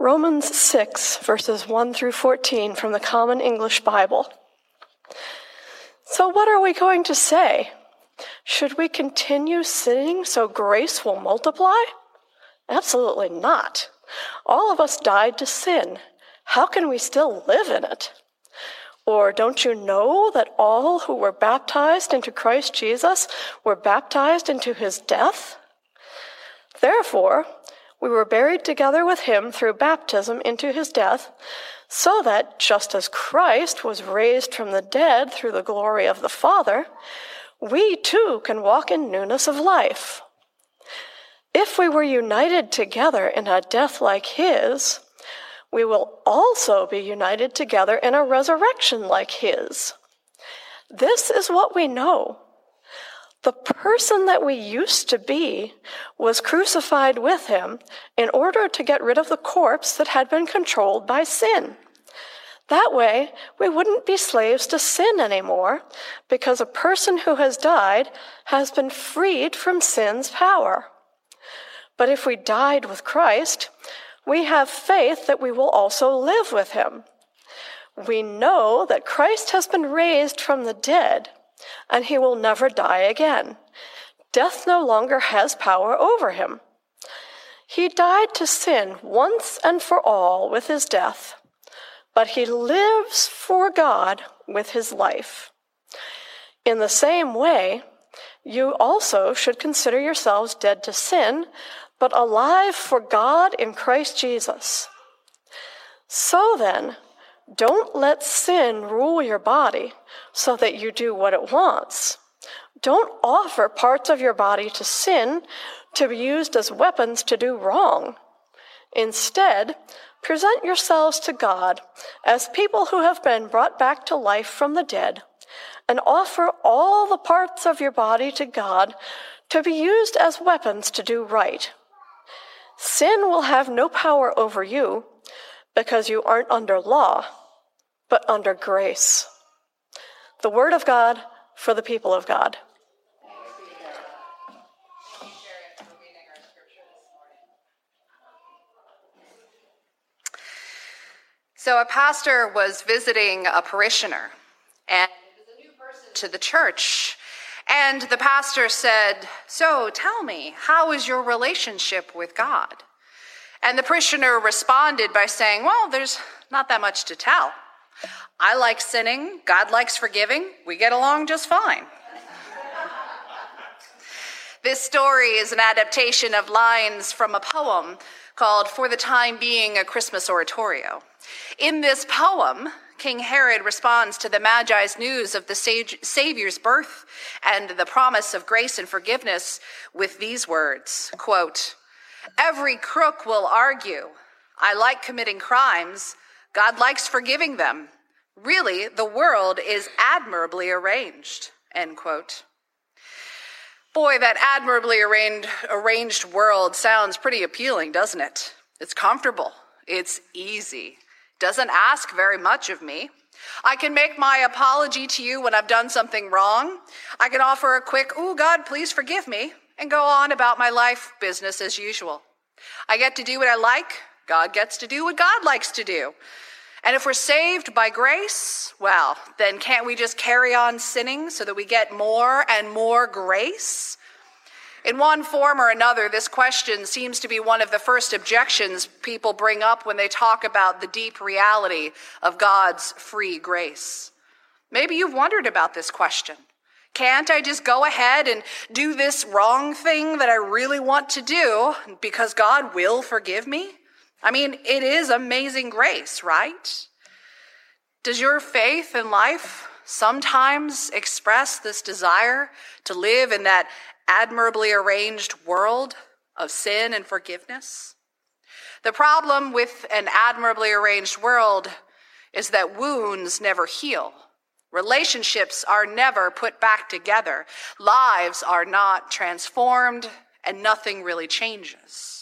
Romans 6, verses 1 through 14 from the Common English Bible. So, what are we going to say? Should we continue sinning so grace will multiply? Absolutely not. All of us died to sin. How can we still live in it? Or don't you know that all who were baptized into Christ Jesus were baptized into his death? Therefore, we were buried together with him through baptism into his death, so that just as Christ was raised from the dead through the glory of the Father, we too can walk in newness of life. If we were united together in a death like his, we will also be united together in a resurrection like his. This is what we know. The person that we used to be was crucified with him in order to get rid of the corpse that had been controlled by sin. That way, we wouldn't be slaves to sin anymore because a person who has died has been freed from sin's power. But if we died with Christ, we have faith that we will also live with him. We know that Christ has been raised from the dead and he will never die again. Death no longer has power over him. He died to sin once and for all with his death, but he lives for God with his life. In the same way, you also should consider yourselves dead to sin, but alive for God in Christ Jesus. So then, don't let sin rule your body so that you do what it wants. Don't offer parts of your body to sin to be used as weapons to do wrong. Instead, present yourselves to God as people who have been brought back to life from the dead and offer all the parts of your body to God to be used as weapons to do right. Sin will have no power over you because you aren't under law, but under grace. The Word of God for the people of God. So, a pastor was visiting a parishioner, and a new person to the church. And the pastor said, So tell me, how is your relationship with God? And the parishioner responded by saying, Well, there's not that much to tell. I like sinning, God likes forgiving, we get along just fine. this story is an adaptation of lines from a poem called For the Time Being a Christmas Oratorio. In this poem, King Herod responds to the Magi's news of the Savior's birth and the promise of grace and forgiveness with these words quote, Every crook will argue, I like committing crimes, God likes forgiving them. Really, the world is admirably arranged. End quote. Boy, that admirably arranged, arranged world sounds pretty appealing, doesn't it? It's comfortable, it's easy doesn't ask very much of me. I can make my apology to you when I've done something wrong. I can offer a quick, oh, God, please forgive me, and go on about my life business as usual. I get to do what I like. God gets to do what God likes to do. And if we're saved by grace, well, then can't we just carry on sinning so that we get more and more grace? In one form or another, this question seems to be one of the first objections people bring up when they talk about the deep reality of God's free grace. Maybe you've wondered about this question. Can't I just go ahead and do this wrong thing that I really want to do because God will forgive me? I mean, it is amazing grace, right? Does your faith in life sometimes express this desire to live in that admirably arranged world of sin and forgiveness? The problem with an admirably arranged world is that wounds never heal. Relationships are never put back together. Lives are not transformed, and nothing really changes.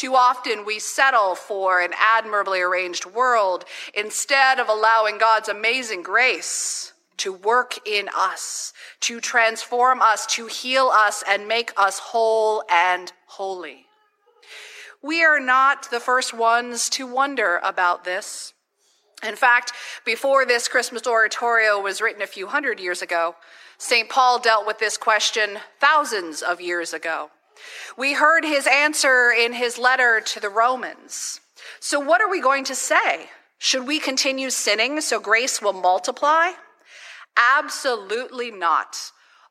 Too often we settle for an admirably arranged world instead of allowing God's amazing grace to work in us, to transform us, to heal us, and make us whole and holy. We are not the first ones to wonder about this. In fact, before this Christmas oratorio was written a few hundred years ago, St. Paul dealt with this question thousands of years ago. We heard his answer in his letter to the Romans. So, what are we going to say? Should we continue sinning so grace will multiply? Absolutely not.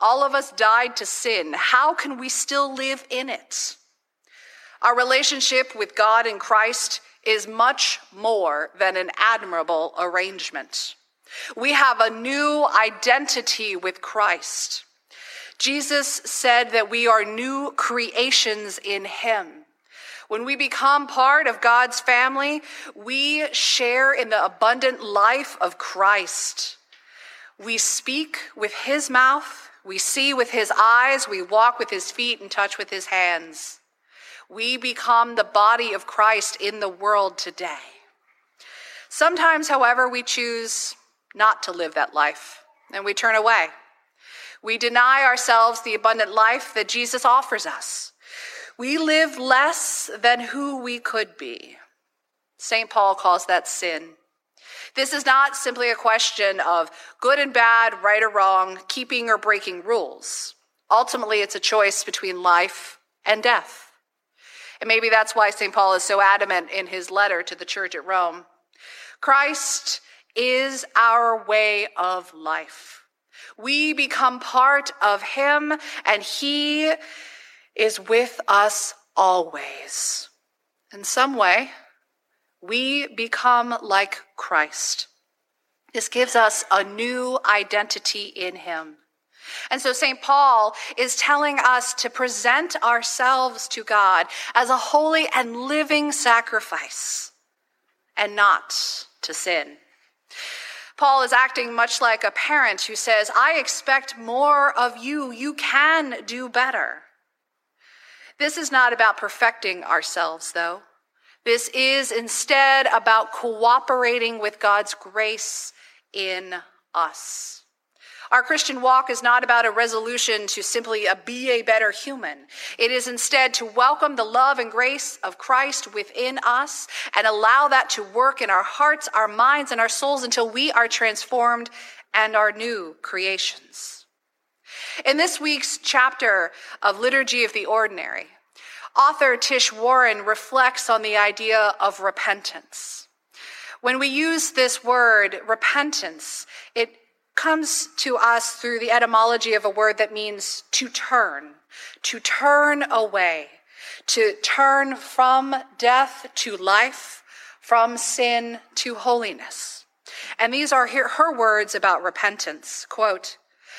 All of us died to sin. How can we still live in it? Our relationship with God in Christ is much more than an admirable arrangement. We have a new identity with Christ. Jesus said that we are new creations in Him. When we become part of God's family, we share in the abundant life of Christ. We speak with His mouth, we see with His eyes, we walk with His feet, and touch with His hands. We become the body of Christ in the world today. Sometimes, however, we choose not to live that life and we turn away. We deny ourselves the abundant life that Jesus offers us. We live less than who we could be. St. Paul calls that sin. This is not simply a question of good and bad, right or wrong, keeping or breaking rules. Ultimately, it's a choice between life and death. And maybe that's why St. Paul is so adamant in his letter to the church at Rome. Christ is our way of life. We become part of him, and he is with us always. In some way, we become like Christ. This gives us a new identity in him. And so St. Paul is telling us to present ourselves to God as a holy and living sacrifice and not to sin. Paul is acting much like a parent who says, I expect more of you. You can do better. This is not about perfecting ourselves, though. This is instead about cooperating with God's grace in us. Our Christian walk is not about a resolution to simply be a better human. It is instead to welcome the love and grace of Christ within us and allow that to work in our hearts, our minds, and our souls until we are transformed and are new creations. In this week's chapter of Liturgy of the Ordinary, author Tish Warren reflects on the idea of repentance. When we use this word, repentance, it comes to us through the etymology of a word that means to turn, to turn away, to turn from death to life, from sin to holiness. And these are her, her words about repentance. Quote,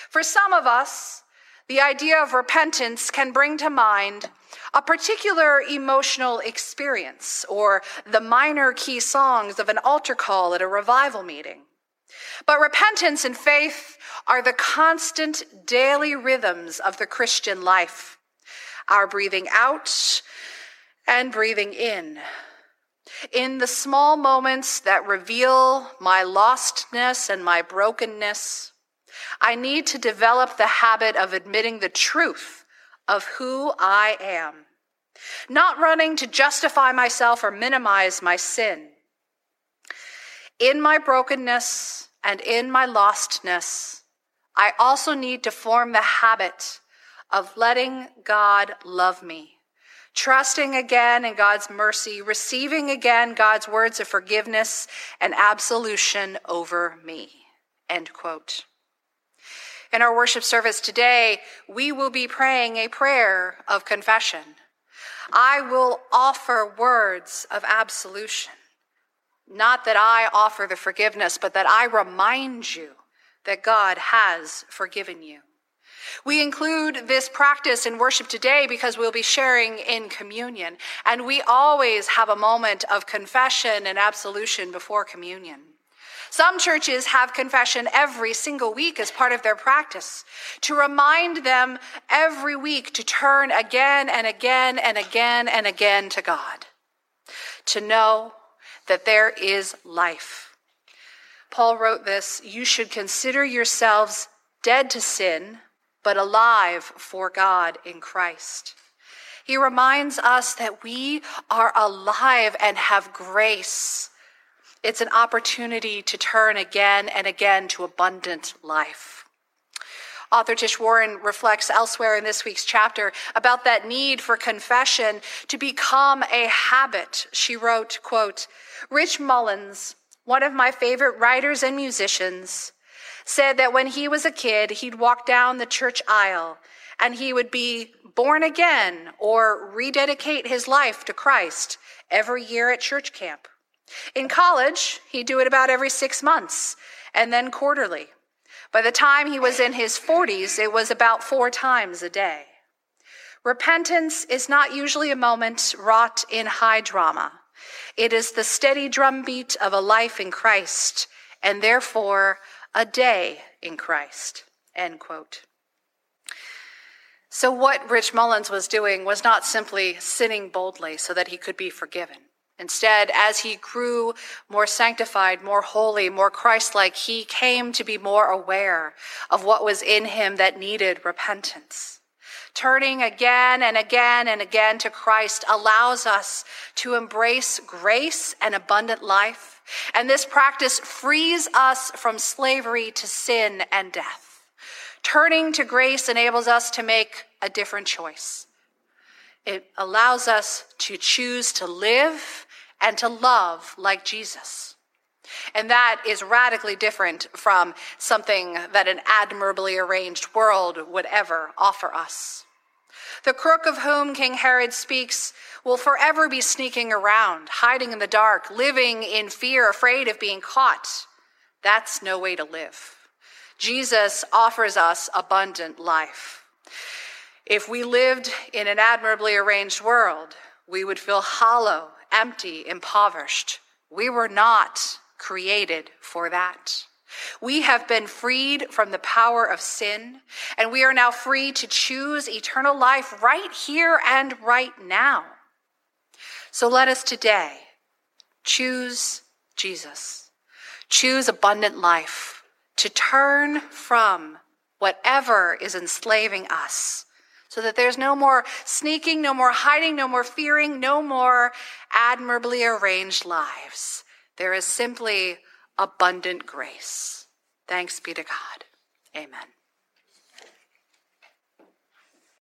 for some of us, the idea of repentance can bring to mind a particular emotional experience or the minor key songs of an altar call at a revival meeting. But repentance and faith are the constant daily rhythms of the Christian life. Our breathing out and breathing in. In the small moments that reveal my lostness and my brokenness, I need to develop the habit of admitting the truth of who I am, not running to justify myself or minimize my sin. In my brokenness and in my lostness, I also need to form the habit of letting God love me, trusting again in God's mercy, receiving again God's words of forgiveness and absolution over me. End quote. In our worship service today, we will be praying a prayer of confession. I will offer words of absolution. Not that I offer the forgiveness, but that I remind you that God has forgiven you. We include this practice in worship today because we'll be sharing in communion, and we always have a moment of confession and absolution before communion. Some churches have confession every single week as part of their practice to remind them every week to turn again and again and again and again to God, to know that there is life. Paul wrote this You should consider yourselves dead to sin, but alive for God in Christ. He reminds us that we are alive and have grace it's an opportunity to turn again and again to abundant life. Author Tish Warren reflects elsewhere in this week's chapter about that need for confession to become a habit. She wrote, quote, Rich Mullins, one of my favorite writers and musicians, said that when he was a kid, he'd walk down the church aisle and he would be born again or rededicate his life to Christ every year at church camp. In college, he'd do it about every six months and then quarterly. By the time he was in his 40s, it was about four times a day. Repentance is not usually a moment wrought in high drama. It is the steady drumbeat of a life in Christ, and therefore a day in Christ. End quote. So, what Rich Mullins was doing was not simply sinning boldly so that he could be forgiven. Instead, as he grew more sanctified, more holy, more Christ like, he came to be more aware of what was in him that needed repentance. Turning again and again and again to Christ allows us to embrace grace and abundant life. And this practice frees us from slavery to sin and death. Turning to grace enables us to make a different choice. It allows us to choose to live and to love like Jesus. And that is radically different from something that an admirably arranged world would ever offer us. The crook of whom King Herod speaks will forever be sneaking around, hiding in the dark, living in fear, afraid of being caught. That's no way to live. Jesus offers us abundant life. If we lived in an admirably arranged world, we would feel hollow empty, impoverished. We were not created for that. We have been freed from the power of sin, and we are now free to choose eternal life right here and right now. So let us today choose Jesus, choose abundant life, to turn from whatever is enslaving us so that there's no more sneaking, no more hiding, no more fearing, no more admirably arranged lives. There is simply abundant grace. Thanks be to God. Amen.